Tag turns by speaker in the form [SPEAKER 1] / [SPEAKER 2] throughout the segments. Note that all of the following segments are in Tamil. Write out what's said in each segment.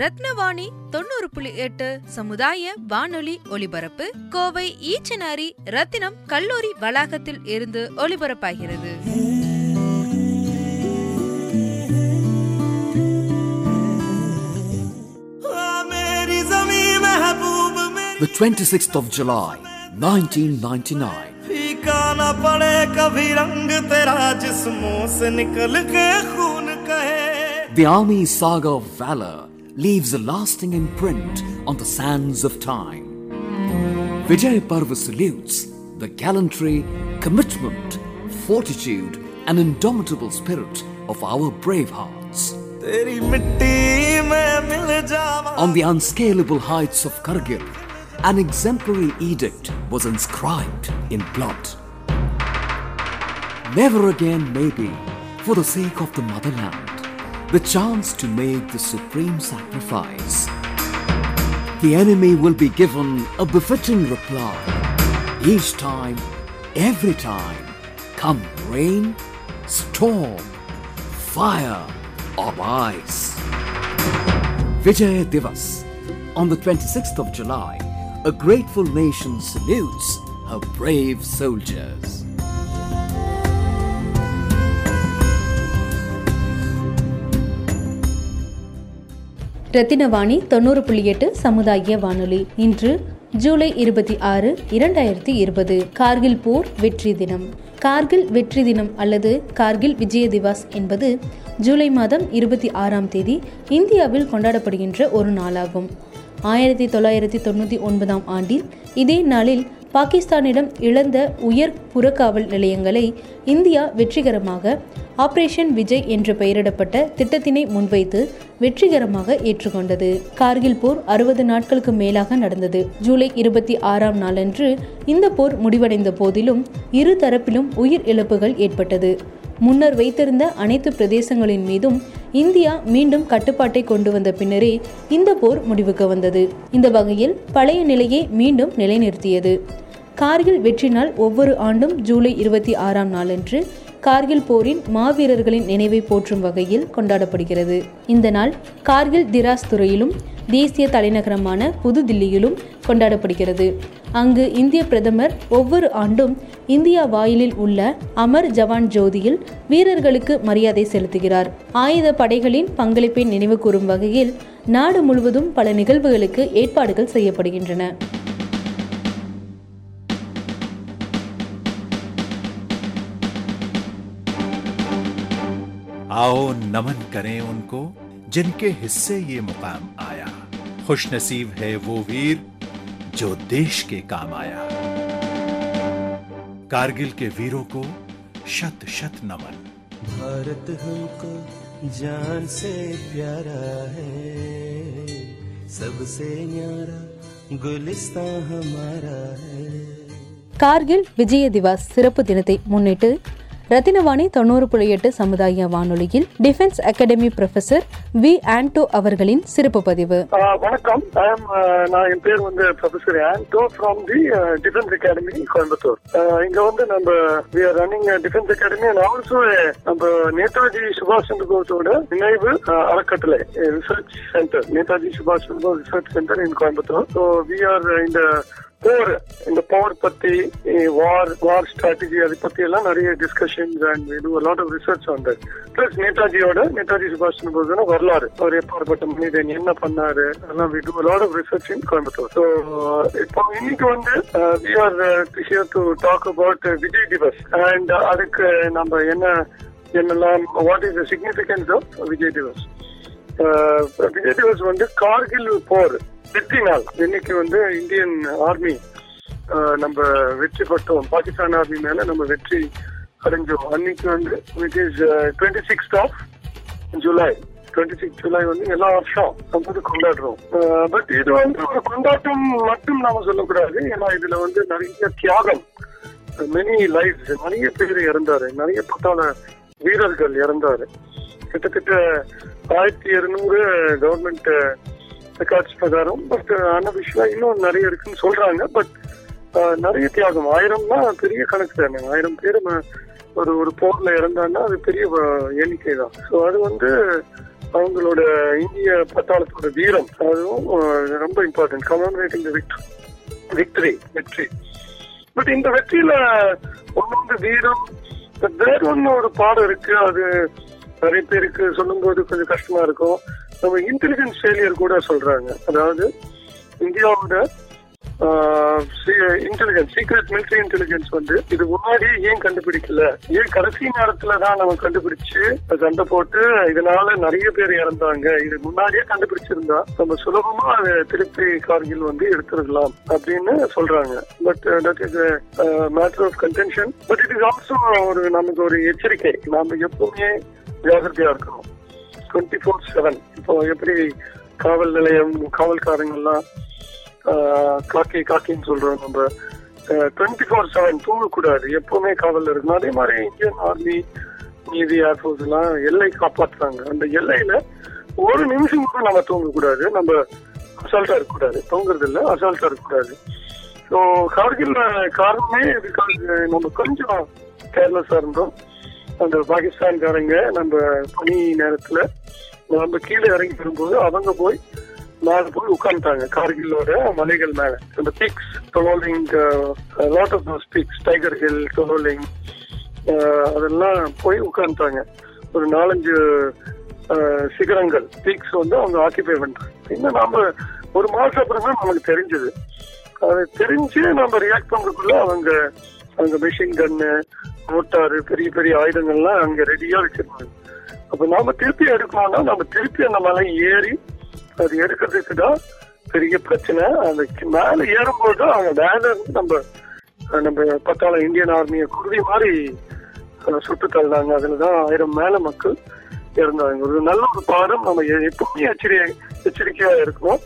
[SPEAKER 1] ரத்னவாணி
[SPEAKER 2] தொண்ணூறு புள்ளி எட்டு சமுதாய வானொலி ஒலிபரப்பு கோவை ஈச்சனாரி ரத்தினம் கல்லூரி வளாகத்தில் இருந்து ஒலிபரப்பாகிறது
[SPEAKER 1] मेरी जमी महबूब में
[SPEAKER 3] The 26th of July, 1999.
[SPEAKER 1] फीका न पड़े कभी रंग तेरा जिस्मों से निकल के खून कहे
[SPEAKER 3] The Army saga of valor leaves a lasting imprint on the sands of time. Vijay Parva salutes the gallantry, commitment, fortitude, and indomitable spirit of our brave hearts. On the unscalable heights of Kargil, an exemplary edict was inscribed in blood. Never again, maybe, for the sake of the motherland, the chance to make the supreme sacrifice. The enemy will be given a befitting reply. Each time, every time, come rain, storm, fire, or ice. Vijay Divas. On the 26th of July, a grateful nation salutes her brave soldiers.
[SPEAKER 4] Rathinavani தொண்ணூறு புள்ளி எட்டு சமுதாய வானொலி. இன்று ஜூலை இருபத்தி ஆறு இரண்டாயிரத்தி இருபது. கார்கில் போர் வெற்றி தினம். கார்கில் வெற்றி தினம் அல்லது கார்கில் விஜய திவாஸ் என்பது ஜூலை மாதம் இருபத்தி ஆறாம் தேதி இந்தியாவில் கொண்டாடப்படுகின்ற ஒரு நாளாகும். ஆயிரத்தி தொள்ளாயிரத்தி தொண்ணூற்றி ஒன்பதாம் ஆண்டில் இதே நாளில் பாகிஸ்தானிடம் இழந்த உயர் புறக்காவல் நிலையங்களை இந்தியா வெற்றிகரமாக ஆபரேஷன் விஜய் என்று பெயரிடப்பட்ட திட்டத்தினை முன்வைத்து வெற்றிகரமாக ஏற்றுக்கொண்டது. கார்கில் போர் அறுபது நாட்களுக்கு மேலாக நடந்தது. ஜூலை இருபத்தி ஆறாம் நாளன்று இந்த போர் முடிவடைந்த போதிலும் இரு தரப்பிலும் உயிர் இழப்புகள் ஏற்பட்டது. முன்னர் வைத்திருந்த அனைத்து பிரதேசங்களின் மீதும் இந்தியா மீண்டும் கட்டுப்பாட்டை கொண்டு வந்த பின்னரே இந்த போர் முடிவுக்கு வந்தது. இந்த வகையில் பழைய நிலையை மீண்டும் நிலைநிறுத்தியது. கார்கில் வெற்றி நாள் ஒவ்வொரு ஆண்டும் ஜூலை இருபத்தி ஆறாம் நாளன்று கார்கில் போரின் மாவீரர்களின் நினைவை போற்றும் வகையில் கொண்டாடப்படுகிறது. இந்த நாள் கார்கில் திராஸ் துறையிலும் தேசிய தலைநகரமான புதுதில்லியிலும் கொண்டாடப்படுகிறது. அங்கு இந்திய பிரதமர் ஒவ்வொரு ஆண்டும் இந்தியா வாயிலில் உள்ள அமர் ஜவான் ஜோதியில் வீரர்களுக்கு மரியாதை செலுத்துகிறார். ஆயுத படைகளின் பங்களிப்பை நினைவு கூறும் வகையில் நாடு முழுவதும் பல நிகழ்வுகளுக்கு ஏற்பாடுகள் செய்யப்படுகின்றன.
[SPEAKER 5] आओ नमन करें उनको जिनके हिस्से ये मुकाम आया खुश नसीब है वो वीर जो देश के काम आया कारगिल के वीरों को शत शत नमन
[SPEAKER 1] भारत हमको जान से प्यारा है सबसे न्यारा गुलिस्तां हमारा है
[SPEAKER 4] கார்கில் விஜய திவாஸ் சிறப்பு தினத்தை முன்னிட்டு ரத்தினவாணி தொண்ணூறு புள்ளி எட்டு சமுதாய வானொலியில் defence academy professor V Anto அவர்களின் சிறப்பு பதிவு.
[SPEAKER 6] ஆஹ் வணக்கம். நான் என் பேர் வந்து professor Anto from the defence academy Coimbatore இங்க வந்து நம்ம we are running defence academy and also நம்ம நேதாஜி சுபாஷ் சந்திர போஸோட நினைவு அறக்கட்டளை ரிசர்ச் சென்டர் நேதாஜி சுபாஷ் Chandra Bose research centre in Coimbatore so we are இந்த போர் இந்த போர் பத்தி வார் வார் ஸ்ட்ராட்டஜி அதை பத்தி எல்லாம் நிறைய டிஸ்கஷன்ஸ் அண்ட் இது lot of research on that plus நேதாஜியோட Netaji சுபாஷ் சந்திர போஸ் வரலாறு. அவர் எப்பேற்பட்ட மனிதன் என்ன பண்ணாரு அதெல்லாம் we do lot of research in Coimbatore so இப்போ இன்னைக்கு வந்து we are here to talk about Vijay Diwas. And அதுக்கு நம்ம என்ன என்னெல்லாம் what is the significance of Vijay Diwas? Vijay வந்து கார்கில் போர் வெற்றி நாள் இன்னைக்கு வந்து இந்தியன் ஆர்மி நம்ம வெற்றி பட்டோம் பாகிஸ்தான் ஆர்மி மேல நம்ம வெற்றி அடைஞ்சோம். அன்னைக்கு வந்து it is twenty sixth of July twenty six July வந்து எல்லா வருஷம் நம்ம வந்து கொண்டாடுறோம். பட் இது வந்து ஒரு கொண்டாட்டம் மட்டும் நாம சொல்லக்கூடாது. ஏன்னா இதுல வந்து நிறைய தியாகம் மெனி லைஃப் நிறைய பேர் இறந்தாரு. நிறைய பட்டாள வீரர்கள் இறந்தாரு. கிட்டத்தட்ட ஆயிரத்தி இருநூறு கவர்மெண்ட் ரெக்கார்ட்ஸ் பிரகாரம். பட் அன்அபிஷியலா இன்னும் நிறைய இருக்குன்னு சொல்றாங்க. பட் நிறைய தியாகம். ஆயிரம்னா பெரிய கணக்கு தானே. ஆயிரம் பேர் ஒரு ஒரு போர்ல இறந்தாங்கன்னா அது பெரிய எண்ணிக்கை தான் ஸோ அது வந்து அவங்களோட இந்திய பட்டாளத்தோட வீரம். அதுவும் ரொம்ப இம்பார்ட்டன்ட் கமமரேட்டிங் த விக்டரி வெற்றி. பட் இந்த வெற்றியில ஒண்ணு வீரம். வேற ஒன்று ஒரு பாடம் இருக்கு. அது நிறைய பேருக்கு சொல்லும்போது கொஞ்சம் கஷ்டமா இருக்கும். நம்ம இன்டெலிஜென்ஸ் ஃபெயிலியர் கூட சொல்றாங்க. அதாவது இந்தியாவோட இன்டெலிஜென்ஸ் சீக்ரெட் மிலிட்டரி இன்டெலிஜென்ஸ் வந்து இது முன்னாடி ஏன் கண்டுபிடிக்கல? ஏன் கடைசி நேரத்துல தான் நம்ம கண்டுபிடிச்சு சண்டை போட்டு இதனால நிறைய பேர் இறந்தாங்க. இது முன்னாடியே கண்டுபிடிச்சிருந்தா நம்ம சுலபமா அதை திருப்பி கார்கில் வந்து எடுத்துருக்கலாம் அப்படின்னு சொல்றாங்க. But that is matter of contention but it is also ஒரு நமக்கு ஒரு எச்சரிக்கை. நாம எப்பவுமே ஜாகிரதையா இருக்கணும். டுவெண்ட்டி ஃபோர் செவன் இப்போ எப்படி காவல் நிலையம் காவல்காரங்கள்லாம் காக்கி காக்கின்னு சொல்றோம் நம்ம. டுவெண்ட்டி ஃபோர் செவன் தூங்கக்கூடாது எப்பவுமே காவல் இருக்கணும். அதே மாதிரி இந்தியன் ஆர்மி நீதி ஏர்ஃபோர்ஸ் எல்லாம் எல்லை காப்பாற்றுறாங்க அந்த எல்லையில ஒரு நிமிஷம் கூட நம்ம தூங்கக்கூடாது. நம்ம அசால்ட்டா இருக்கக்கூடாது. தூங்குறது இல்லை அசால்ட்டா இருக்கக்கூடாது. ஸோ கார்கில் காரணமே இதுக்காக நம்ம கொஞ்சம் கேர்லெஸ்ஸா இருந்தோம். அந்த பாகிஸ்தான்காரங்க நம்ம பனி நேரத்துல நம்ம கீழே இறங்கி வரும்போது அவங்க போய் மேல போய் உட்காந்துட்டாங்க கார்கிலோட மலைகள் மேல. அந்த peaks Tololing lot of those peaks Tiger Hill Tololing அதெல்லாம் போய் உட்காந்துட்டாங்க ஒரு நாலஞ்சு uh, சிகரங்கள் பீக்ஸ் வந்து அவங்க ஆக்கிபை பண்றாங்க. இன்னும் நாம ஒரு மாசம் அப்புறமே நமக்கு தெரிஞ்சது. அது தெரிஞ்சு நம்ம ரியாக்ட் பண்றதுக்குள்ள அவங்க அங்க மிஷின் கன்னு மோட்டாரு பெரிய பெரிய ஆயுதங்கள்லாம் அங்க ரெடியா வச்சிருந்தாங்க அப்ப நாம திருப்பி எடுக்கணும்னா நம்ம திருப்பி அந்த மலை ஏறி அது எடுக்கிறதுக்கு தான் பெரிய பிரச்சனை. அந்த மேல ஏறும்போது தான் அவங்க நம்ம நம்ம பத்தாள இந்தியன் ஆர்மியை குருதி மாதிரி சுட்டு தள்ளினாங்க. அதுலதான் ஆயிரம் மேல மக்கள் இறந்தாங்க. ஒரு நல்ல ஒரு பாடம். நம்ம எப்பவுமே எச்சரிக்கை எச்சரிக்கையா இருக்கணும்.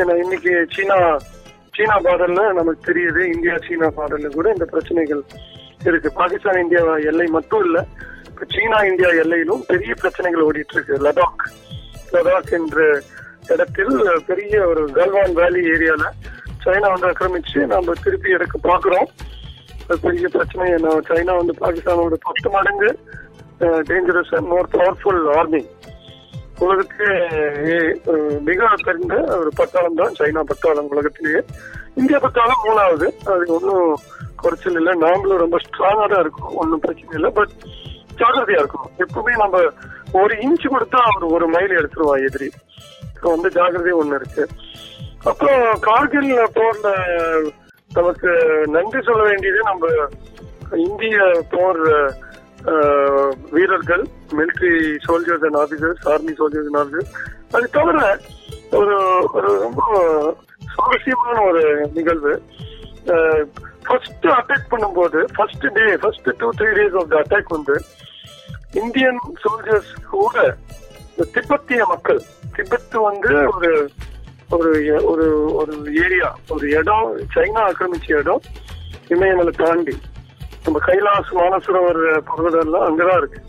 [SPEAKER 6] ஏன்னா இன்னைக்கு சீனா சீனா பார்டர்ல நமக்கு தெரியுது இந்தியா சீனா பார்டர்ல கூட இந்த பிரச்சனைகள் இருக்கு. பாகிஸ்தான் இந்தியா எல்லை மட்டும் இல்ல இப்ப சீனா இந்தியா எல்லையிலும் பெரிய பிரச்சனைகள் ஓடிட்டு இருக்கு லடாக் லடாக் என்ற இடத்தில் பெரிய ஒரு கல்வான் வேலி ஏரியால சைனா வந்து ஆக்கிரமிச்சு நம்ம திருப்பி எடுக்க பாக்குறோம். அது பெரிய பிரச்சனை. நான் சைனா வந்து பாகிஸ்தானோட பத்து மடங்கு டேஞ்சரஸ் மோர் பவர்ஃபுல் ஆர்மி உலகத்திலே மிக தெரிந்த ஒரு பட்டாளம் தான் சைனா பட்டாளம் உலகத்திலேயே. இந்தியா பட்டாளம் மூணாவது. அது ஒன்றும் குறைச்சல் இல்லை. நாமளும் ரொம்ப ஸ்ட்ராங்காக தான் இருக்கும். ஒன்றும் பிரச்சனை இல்லை. பட் ஜாகிரதையா இருக்கணும். எப்பவுமே நம்ம ஒரு இன்ச் கொடுத்தா அவர் ஒரு மைல் எடுத்துருவான் எதிரி. இப்போ வந்து ஜாகிரதை ஒன்று இருக்கு. அப்புறம் கார்கில் போர்ல நமக்கு நன்றி சொல்ல வேண்டியது நம்ம இந்திய போர் வீரர்கள் military soldiers and officers army soldiers and officers அது தவிர ஒரு ஒரு ரொம்ப சுவாரஸ்யமான ஒரு நிகழ்வு. ஃபர்ஸ்ட் அட்டாக் பண்ணும்போது first day first two three days of the attack வந்து இந்தியன் சோல்ஜர்ஸ் கூட திபெத்திய மக்கள் திபெத் வந்து ஒரு ஒரு ஒரு ஒரு ஏரியா ஒரு இடம் சைனா ஆக்கிரமிச்ச இடம் இமயமலை தாண்டி. நம்ம கைலாஸ் மானசரோவர் பர்வதெல்லாம் அங்கதான் இருக்கு.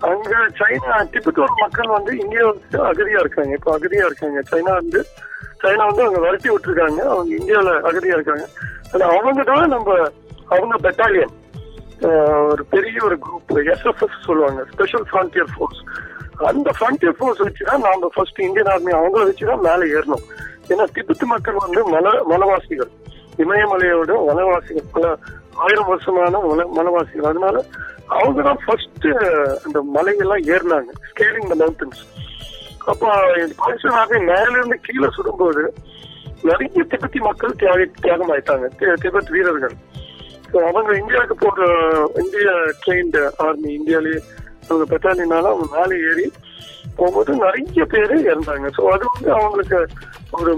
[SPEAKER 6] அங்க சைனா திபெத்தோட மக்கள் வந்து இந்தியாவுக்கு அகதியா இருக்காங்க. இப்போ அகதியா இருக்காங்க. சைனா வந்து சைனா வந்து அவங்க விரட்டி விட்டுருக்காங்க. அவங்க இந்தியாவில அகதியா இருக்காங்க. ஆனா அவங்க தான் நம்ம அவங்க பெட்டாலியன் ஒரு பெரிய ஒரு குரூப் எஸ்எஃப்எஸ் சொல்லுவாங்க. ஸ்பெஷல் ஃப்ரான்டியர் ஃபோர்ஸ் அந்த ஃப்ரான்டியர் ஃபோர்ஸ் வச்சுதான் நாம ஃபர்ஸ்ட் இந்தியன் ஆர்மி அவங்கள வச்சுதான் மேலே ஏறணும். ஏன்னா திபெத் மக்கள் வந்து மல மலவாசிகள். இமயமலையோட வனவாசிகள் பல ஆயிரம் வருஷமான வன மலைவாசிகள் அதனால அவங்க தான் ஃபர்ஸ்ட் அந்த மலையெல்லாம் ஏறினாங்க. ஸ்கேலிங் த மவுண்டன்ஸ் அப்போ பாகிஸ்தான் மேலிருந்து கீழே சுடும்போது நிறைய திபெத்தி மக்கள் தியாக தியாகம் ஆயிட்டாங்க. திபெத் வீரர்கள். அவங்க இந்தியாவுக்கு போற இந்திய ட்ரெயின்டு ஆர்மி இந்தியாலேயே அவங்க பெட்டாலியனால அவங்க மேலே ஏறி போகும்போது நிறைய பேர் இறந்தாங்க. ஸோ அது வந்து அவங்களுக்கு ஒரு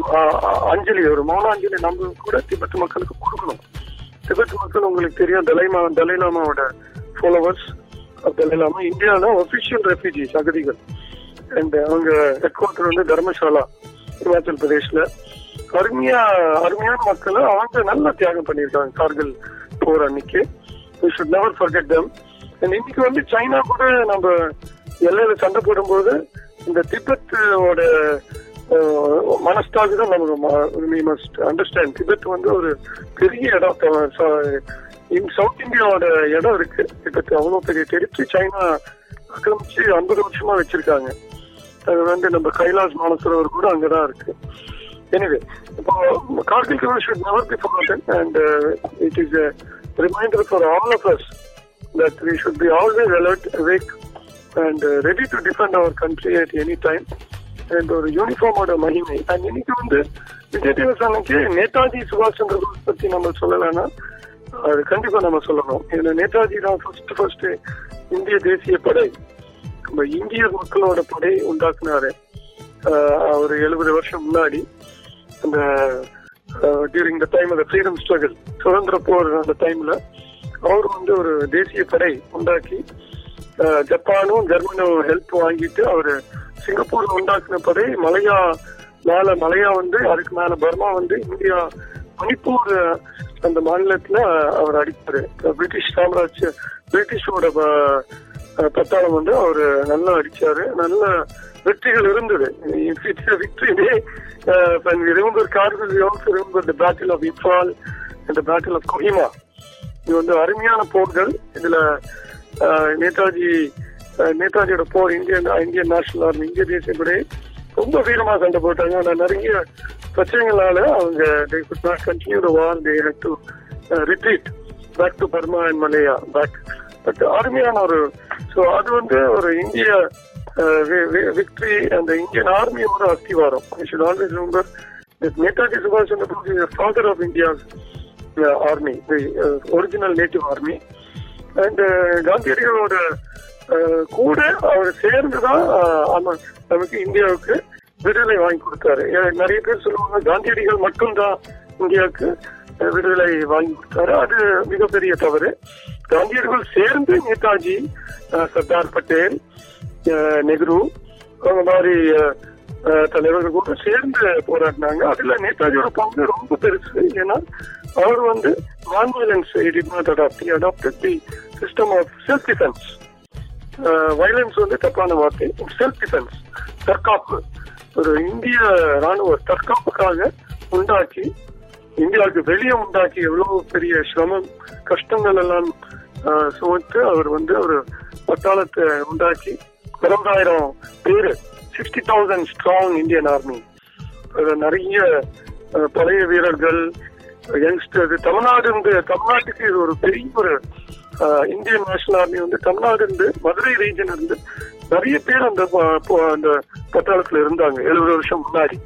[SPEAKER 6] அஞ்சலி ஒரு மௌனாஞ்சலி நம்ம கூட திபெத் மக்களுக்கு கொடுக்கணும். திபெத் மக்கள் உங்களுக்கு தெரியும் தலைமா தலைலாமாவோட ஃபாலோவர்ஸ் தலைலாமா இந்தியாவில் ஒபிஷியல் ரெஃப்யூஜிஸ் அகதிகள். அண்ட் அவங்க ஹெட் குவார்டர் வந்து தர்மசாலா இமாச்சல் பிரதேஷ்ல. அருமையா அருமையான மக்களை அவங்க நல்லா தியாகம் பண்ணியிருக்காங்க கார்கில் போர் அன்னைக்கு. We should never forget them and இன்னைக்கு வந்து சைனா கூட நம்ம எல்லையில சண்டை போடும்போது இந்த திபெத்தோட மனஸ்தாக்கு தான் நமக்கு மஸ்ட் அண்டர்ஸ்டாண்ட் திபெத் வந்து ஒரு பெரிய இடம் இன் சவுத் இந்தியாவோட இடம் இருக்கு. திபெத் அவ்வளவு பெரிய. டெரிட்டரி சைனா ஆக்கிரமிச்சு ஐம்பது வருஷமா வச்சிருக்காங்க. அது வந்து நம்ம கைலாஸ் மானசரோவர் கூட அங்கதான் இருக்கு. எனிவே இப்போ Kargil war should never be forgotten and it is a reminder for all of us that we should be always alert awake and ready to defend our country at any time time. ஒரு யூனிஃபார்மோட மகிமை அண்ட் இன்னைக்கு வந்து விஜய் தேவசானுக்கு நேதாஜி சுபாஷ் சந்திர போஸ் பத்தி நம்ம சொல்லலைன்னா அது கண்டிப்பா நம்ம சொல்லணும் இதுல நேதாஜி தான் ஃபர்ஸ்ட் ஃபர்ஸ்ட் இந்திய தேசிய படை நம்ம இந்திய மக்களோட படை உண்டாக்குனாரு ஆஹ் ஒரு எழுபது வருஷம் முன்னாடி அந்த during the time of freedom struggle சுதந்திர போர் அந்த டைம்ல அவர் வந்து ஒரு தேசிய படை உண்டாக்கி ஜப்பானும் ஜெர்மனும் ஹெல்ப் வாங்கிட்டு அவர் சிங்கப்பூர் உண்டாக்குன மலையா மேல மலையா வந்து அதுக்கு மேல பர்மா வந்து இந்தியா மணிப்பூர் அந்த மாநிலத்துல அவர் அடிப்பாரு. பிரிட்டிஷ் சாம்ராஜ்ய பிரிட்டிஷோட ப- பட்டாளம் வந்து அவர் நல்லா அடிச்சாரு. நல்ல வெற்றிகள் இருந்தது. It's victory day when we remember Kargil we also remember the இது வந்து அருமையான போர்கள். இதுல நேதாஜி நேதாஜியோட போர் இந்தியன் இந்தியன் நேஷனல் ஆர்மி இந்திய தேசிய படை ரொம்ப வீரமா சண்டை போட்டாங்க. ஆனா நிறைய பிரச்சனைகளால அவங்க they could not continue the war they had to uh, back to Burma and and back but அருமையான ஒரு ஸோ அது வந்து ஒரு இந்திய விக்டரி அந்த இந்தியன் ஆர்மியோட அஸ்திவாரம். I should always remember Netaji சுபாஷ் Chandra Bose father of India army original native army and காந்தியடிகளோட கூட அவர் சேர்ந்துதான் நமக்கு இந்தியாவுக்கு விடுதலை வாங்கி கொடுத்தாரு. நிறைய பேர் சொல்லுவாங்க காந்தியடிகள் மட்டும்தான் இந்தியாவுக்கு விடுதலை வாங்கி கொடுத்தாரு. அது மிகப்பெரிய தவறு. காந்தியடிகள் சேர்ந்து நேதாஜி சர்தார் பட்டேல் நெஹ்ரு அவங்க மாதிரி தலைவர்கள் கூட சேர்ந்து போராடினாங்க. அதுல நேதாஜியோட பங்கு ரொம்ப பெருசு. ஏன்னா அவர் வந்து non violence did not adopt adopted the system of self defence violence வந்து தப்பான வார்த்தை. செல்ஃப் டிஃபென்ஸ் தற்காப்பு. ஒரு இந்திய ராணுவ தற்காப்புக்காக உண்டாக்கி இந்தியாவுக்கு வெளியே உண்டாக்கி எவ்வளவு பெரிய சிரமம் கஷ்டங்கள் எல்லாம் சுமத்து அவர் வந்து ஒரு பட்டாளத்தை உண்டாக்கி இருபதாயிரம் பேர் sixty thousand strong Indian army நிறைய பழைய வீரர்கள் யங்ஸ்டர் தமிழ்நாடு இருந்து தமிழ்நாட்டுக்கு இது ஒரு பெரிய ஒரு இந்தியன் நேஷனல் ஆர்மி வந்து தமிழ்நாடு இருந்து மதுரை ரீஜன் இருந்து நிறைய பேர் அந்த அந்த பட்டாளத்துல இருந்தாங்க எழுபது வருஷம் முன்னாடி.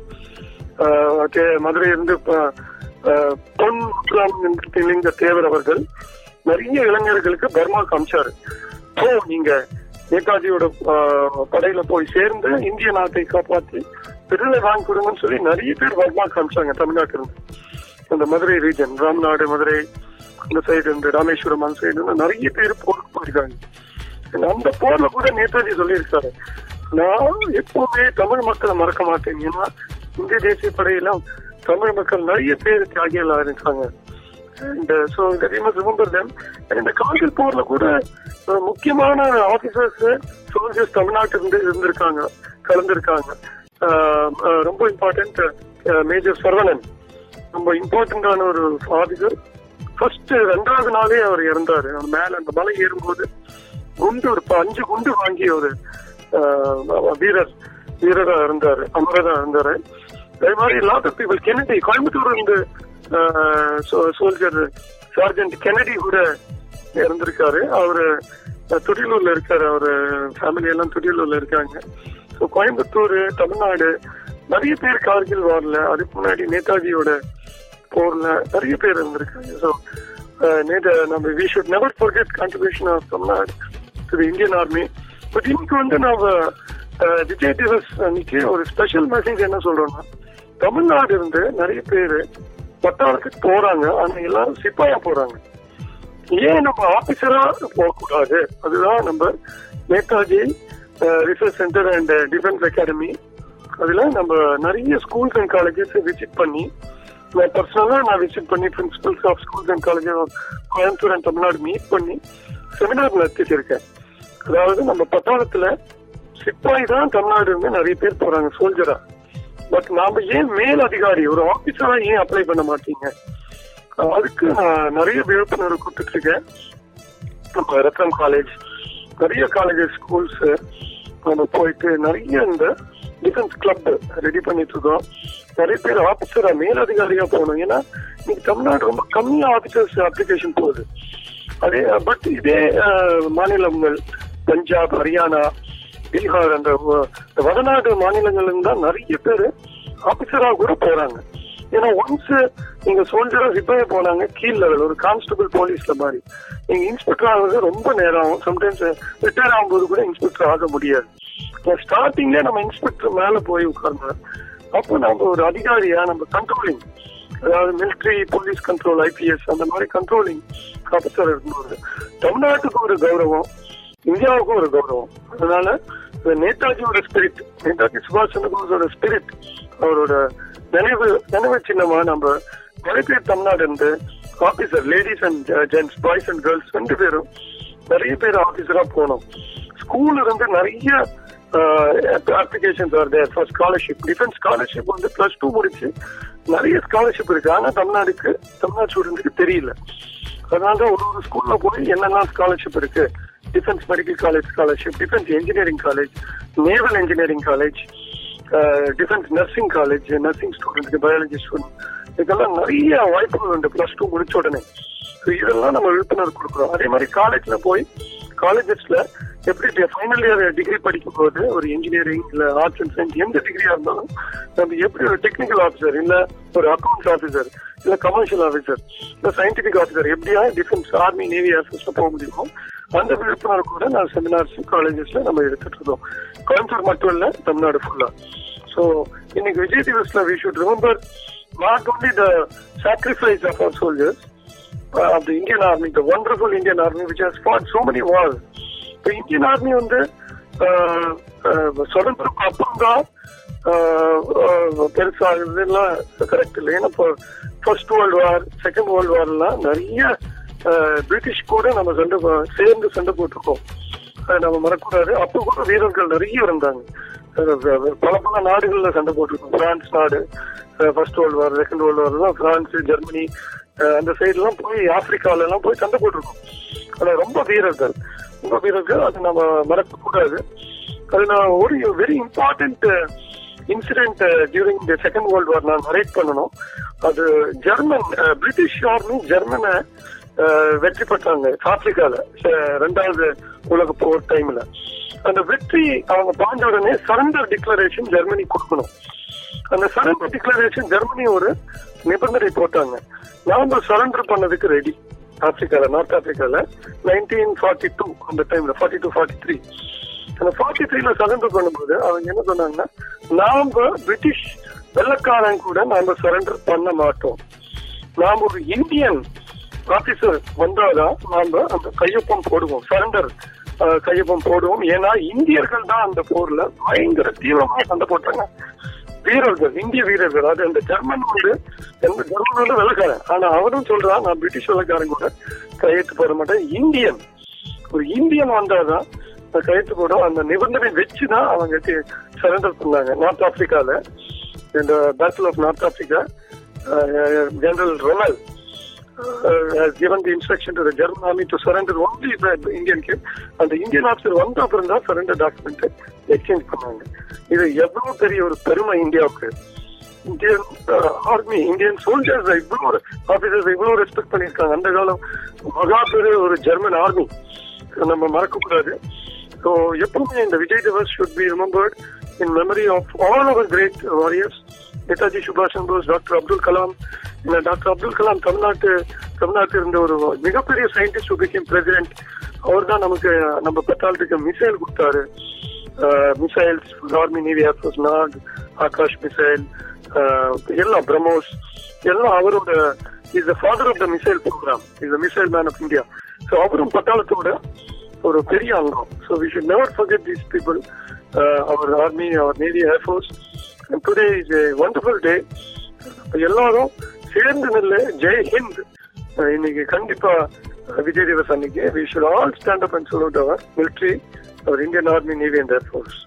[SPEAKER 6] மதுரை இருந்து பொன் திலிங்க தேவர் அவர்கள் நிறைய இளைஞர்களுக்கு பர்மா காமிச்சாரு. போ நீங்க நேதாஜியோட ஆஹ், படையில போய் சேர்ந்து இந்திய நாட்டை காப்பாற்றி விடுதலை வாங்கி கொடுங்கன்னு சொல்லி நிறைய பேர் பர்மா காமிச்சாங்க தமிழ்நாட்டில் இருந்து அந்த மதுரை ரீஜன் ராம்நாடு மதுரை அந்த சைடு இந்த ராமேஸ்வரம் அந்த சைடு நிறைய பேர் போருக்கு போயிருக்காங்க அந்த போர்ல கூட நேதாஜி சொல்லியிருக்காரு. நான் எப்பவுமே தமிழ் மக்களை மறக்க மாட்டேன். ஏன்னா இந்திய தேசிய படையெல்லாம் தமிழ் மக்கள் நிறைய பேர் தியாகிகளா இருக்காங்க அண்ட் ஸோ இந்த கார்கில் போர்ல கூட முக்கியமான ஆபீசர்ஸ் சோல்ஜர்ஸ் தமிழ்நாட்டில இருந்து இருந்திருக்காங்க கலந்திருக்காங்க. ரொம்ப இம்பார்ட்டன்ட் மேஜர் சரவணன். ரொம்ப இம்பார்ட்டன்டான ஒரு ஆபீசர் ஃபர்ஸ்ட் ரெண்டாவது நாளே அவர் இறந்தாரு. அவர் மேல அந்த மலை ஏறும்போது குண்டு ஒரு அஞ்சு குண்டு வாங்கி ஒரு வீரர் வீரரா இருந்தாரு அமரதா இருந்தாரு. அதே மாதிரி lot of people Kennedy Coimbatore இருந்து சோல்ஜர் சார்ஜென்ட் கெனடி கூட இருந்திருக்காரு அவரு துடியலூர்ல இருக்காரு. அவரு ஃபேமிலி எல்லாம் துடியலூர்ல இருக்காங்க. ஸோ கோயம்புத்தூர் தமிழ்நாடு நிறைய பேர் கார்கில் வாரில். அதுக்கு முன்னாடி நேதாஜியோட போர்ல நிறைய பேர் இருந்திருக்காங்க. ஸோ uh, நம்ம we should never forget contribution of Tamil Nadu to the Indian army but இன்னைக்கு வந்து நம்ம uh, விஜய் திவஸ் அன்னைக்கு ஒரு ஸ்பெஷல் மெசேஜ் என்ன சொல்றோம்னா தமிழ்நாடு இருந்து நிறைய பேரு பட்டாளத்துக்கு போறாங்க. ஆனா எல்லாரும் சிப்பாயா போறாங்க. ஏன் நம்ம ஆபீசரா போகக்கூடாது? அதுதான் நம்ம Netaji research centre and defence academy அதுல நம்ம நிறைய ஸ்கூல்ஸ் அண்ட் காலேஜஸ் விசிட் பண்ணி நான் நான் விசிட் பண்ணி principals of schools and college Coimbatore and Tamil Nadu meet பண்ணி செமினார் நடத்திச்சிருக்கேன் அதாவது நம்ம பட்டாளத்துல சிப்பாய் தான் தமிழ்நாடு இருந்து நிறைய பேர் போறாங்க சோல்ஜரா பட் நாம ஏன் மேல் அதிகாரி ஒரு ஆபீசரா ஏன் அப்ளை பண்ண மாட்டீங்க? அதுக்கு நான் நிறைய விழிப்புணர்வு கொடுத்துட்டு இருக்கேன் நம்ம ரத்னம் காலேஜ் நிறைய காலேஜஸ் ஸ்கூல்ஸ் நம்ம போயிட்டு நிறைய இந்த டிஃபென்ஸ் கிளப் ரெடி பண்ணிட்டு இருக்கோம் நிறைய பேர் ஆபீசரா மேலதிகாரியா போகணும். ஏன்னா இன்னைக்கு தமிழ்நாடு ரொம்ப கம்மியா ஆபீசர்ஸ் அப்ளிகேஷன் போகுது. அதே பட் இதே மாநிலங்கள் பஞ்சாப் ஹரியானா பீகார் அந்த வடநாடு மாநிலங்கள்ல தான் நிறைய பேர் ஆபீசரா கூட போறாங்க. ஏன்னா ஒன்ஸ் நீங்க சோல்ஜரா சிப்பாயே போனாங்க கீழ் லெவல் ஒரு கான்ஸ்டபிள் போலீஸ்ல மாதிரி. நீங்க இன்ஸ்பெக்டர் ஆகுறது ரொம்ப நேரம் ஆகும். சம்டைம்ஸ் ரிட்டையர் ஆகும்போது கூட இன்ஸ்பெக்டர் ஆக முடியாது. ஸ்டார்டிங்ல நம்ம இன்ஸ்பெக்டர் மேல போய் உட்கார்ந்தோம் அப்போ நம்ம ஒரு அதிகாரியா நம்ம கண்ட்ரோலிங் அதாவது மிலிட்ரி போலீஸ் கண்ட்ரோல் ஐபிஎஸ் அந்த மாதிரி கண்ட்ரோலிங் ஆபீசர் இருக்கும்போது தமிழ்நாட்டுக்கு ஒரு கௌரவம் இந்தியாவுக்கும் ஒரு கௌரவம். அதனால நேதாஜியோட ஸ்பிரிட் நேதாஜி சுபாஷ் சந்திர போஸோட ஸ்பிரிட் அவரோட நினைவு நினைவு சின்னமா நம்ம நிறைய பேர் தமிழ்நாடு இருந்து officer ladies and gents boys and girls ரெண்டு பேரும் நிறைய பேர் ஆபீசரா போனோம். ஸ்கூல்ல இருந்து நிறைய applications are there for scholarship defence scholarship வந்து பிளஸ் டூ முடிச்சு நிறைய ஸ்காலர்ஷிப் இருக்கு. ஆனா தமிழ்நாடுக்கு தமிழ்நாடு ஸ்டூடெண்ட்டுக்கு தெரியல. அதனால தான் ஒரு ஒரு ஸ்கூல்ல போய் என்னென்ன ஸ்காலர்ஷிப் இருக்கு? Defence medical college scholarship defence engineering college naval engineering college defence nursing college nursing ஸ்டூடெண்ட்ஸ்க்கு பயாலஜி ஸ்டூடெண்ட் இதெல்லாம் நிறைய வாய்ப்புகள் உண்டு. பிளஸ் டூ முடிச்ச உடனே. இதெல்லாம் நம்ம விழிப்புணர்வு கொடுக்குறோம். அதே மாதிரி காலேஜ்ல போய் காலேஜஸ்ல எப்படி ஃபைனல் இயர் டிகிரி படிக்கும் போது ஒரு இன்ஜினியரிங் இல்ல ஆர்ட்ஸ் அண்ட் சயின்ஸ் எந்த டிகிரியா இருந்தாலும் நம்ம எப்படி ஒரு டெக்னிக்கல் ஆஃபீஸர் இல்ல ஒரு அக்கௌண்ட்ஸ் ஆஃபீஸர் இல்ல கமர்ஷியல் ஆஃபீஸர் இல்ல சயின்டிபிக் ஆஃபீஸர் எப்படியா டிஃபென்ஸ் ஆர்மி நேவி ஆஃபீஸ்ல போக முடியுமோ அந்த விழிப்புணர்வு கூட நான் செமினார்ஸ் காலேஜஸ்ல நம்ம எடுத்துட்டு இருக்கோம். கோயம்புத்தூர் மட்டும் இல்ல தமிழ்நாடு ஃபுல்லா ஸோ இன்னைக்கு Vijay திவஸ்ல we should remember not only the sacrifice of our soldiers of the Indian army the wonderful Indian army which has fought so many wars இப்போ இந்தியன் ஆர்மி வந்து ஆஹ், சுதந்திரம் அப்புறம் தான் பெருசா கரெக்ட் இல்லை. ஏன்னா இப்போ first world war second world வார்லாம் நிறைய பிரிட்டிஷ் கூட நம்ம சண்டை போ- சேர்ந்து சண்டை போட்டிருக்கோம். நம்ம மறக்கூடாது அப்போ கூட வீரர்கள் நிறைய இருந்தாங்க. பல பல நாடுகள்ல சண்டை போட்டிருக்கோம். பிரான்ஸ் நாடு first world war second world வார்லாம் France Germany அந்த சைட்லாம் போய் ஆப்பிரிக்கால எல்லாம் போய் சண்டை போட்டிருக்கோம். அதில் ரொம்ப வீரர்கள். ரொம்ப அது நம்ம மறக்க கூடாது அது நான் ஒரு very important incident during the second world war நான் நரேட் பண்ணணும். அது ஜெர்மன் பிரிட்டிஷ் ஆர்மி ஜெர்மனை வெற்றி பெற்றாங்க. ஆப்பிரிக்கால ரெண்டாவது உலக போர் டைம்ல அந்த வெற்றி அவங்க பாண்ட உடனே சரண்டர் டிக்ளரேஷன் ஜெர்மனி கொடுக்கணும். அந்த சரண்டர் டிக்ளரேஷன் ஜெர்மனி ஒரு நிபந்தனை போட்டாங்க. நாம சரண்டர் பண்ணதுக்கு ரெடி ஆப்பிரிக்கால நார்த் ஆப்பிரிக்கால நைன்டீன் ஃபார்ட்டி டூ அந்த டைம்ல ஃபார்ட்டி டூ ஃபார்ட்டி த்ரீ அந்த ஃபார்ட்டி த்ரீல சரண்டர் பண்ணும்போது அவங்க என்ன சொன்னாங்கன்னா நாம பிரிட்டிஷ் வெள்ளக்காரன் கூட நாம சரண்டர் பண்ண மாட்டோம். நாம் ஒரு இந்தியன் ஆபீசர் வந்தாதான் நாம அந்த கையொப்பம் போடுவோம். சரண்டர் கையொப்பம் போடுவோம். ஏன்னா இந்தியர்கள் தான் அந்த போர்ல பயங்கர தீவிரமா சண்டை போட்டாங்க. வீரர்கள் இந்திய வீரர்கள் அது அந்த ஜெர்மன் வந்து எந்த ஜெர்மன் வந்து வெள்ளக்காரன். ஆனா அவரும் சொல்றான் நான் பிரிட்டிஷ் வெள்ளக்காரன் கூட கையெழுத்து போட மாட்டேன். இந்தியன் ஒரு இந்தியன் வந்தாதான் அந்த கையெழுத்து போட அந்த நிபந்தனை வச்சுதான் அவங்க சரண்டர் பண்ணாங்க. நார்த் ஆப்பிரிக்கால இந்த battle of north Africa general Rommel has given the instruction to the German army to surrender only the Indian kid. அந்த இந்தியன் ஆஃபீஸர் வந்த அப்புறம் தான் சரண்டர் டாக்குமெண்ட் எக்ஸ்சேஞ்ச் பண்ணாங்க இது எவ்வளவு பெரிய ஒரு பெருமை இந்தியாவுக்கு. இந்தியன் ஆர்மி இந்தியன் சோல்ஜர்ஸ் இவ்வளவு ஆபீசர்ஸ் இவ்வளவு ரெஸ்பெக்ட் பண்ணியிருக்காங்க. அந்த காலம் மகா பெரிய ஒரு ஜெர்மன் ஆர்மி நம்ம மறக்க கூடாது ஸோ எப்பவுமே இந்த Vijay Diwas should be remembered in memory of all our great warriors Netaji சுபாஷ் சந்திர போஸ் டாக்டர் அப்துல் கலாம் டாக்டர் அப்துல் கலாம் தமிழ்நாட்டு தமிழ்நாட்டில் இருந்த ஒரு மிகப்பெரிய சயின்டிஸ்ட் பிகேம் பிரசிடென்ட் அவர் தான் நமக்கு நம்ம பெட்ரோலுக்கு மிசைல் கொடுத்தாரு. Missiles army navy air force Nag Akash missile எல்லாம் பிரம்மோஸ் எல்லாம் அவரோட is the father of the missile program is the missile man of India so அவரும் பட்டாளத்தோட ஒரு பெரிய அங்கம். So we should never forget these people our army our navy air force today is a wonderful day எல்லாரும் சேர்ந்து நில்லு ஜெய் ஹிந்த் அஹ் இன்னைக்கு கண்டிப்பா அஹ் விஜய் திவஸ் அன்னைக்கு we should all stand up and salute our military our Indian army navy and air force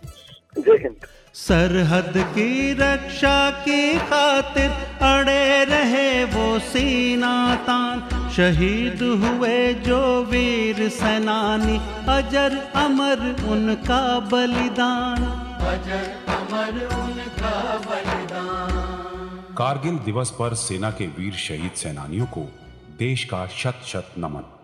[SPEAKER 6] Jai Hind
[SPEAKER 7] सरहद की रक्षा की खातिर अड़े रहे वो सीना तान शहीद हुए जो वीर सेनानी अजर अमर उनका बलिदान अजर अमर उनका बलिदान
[SPEAKER 8] कारगिल दिवस पर सेना के वीर शहीद सेनानियों को देश का शत शत नमन।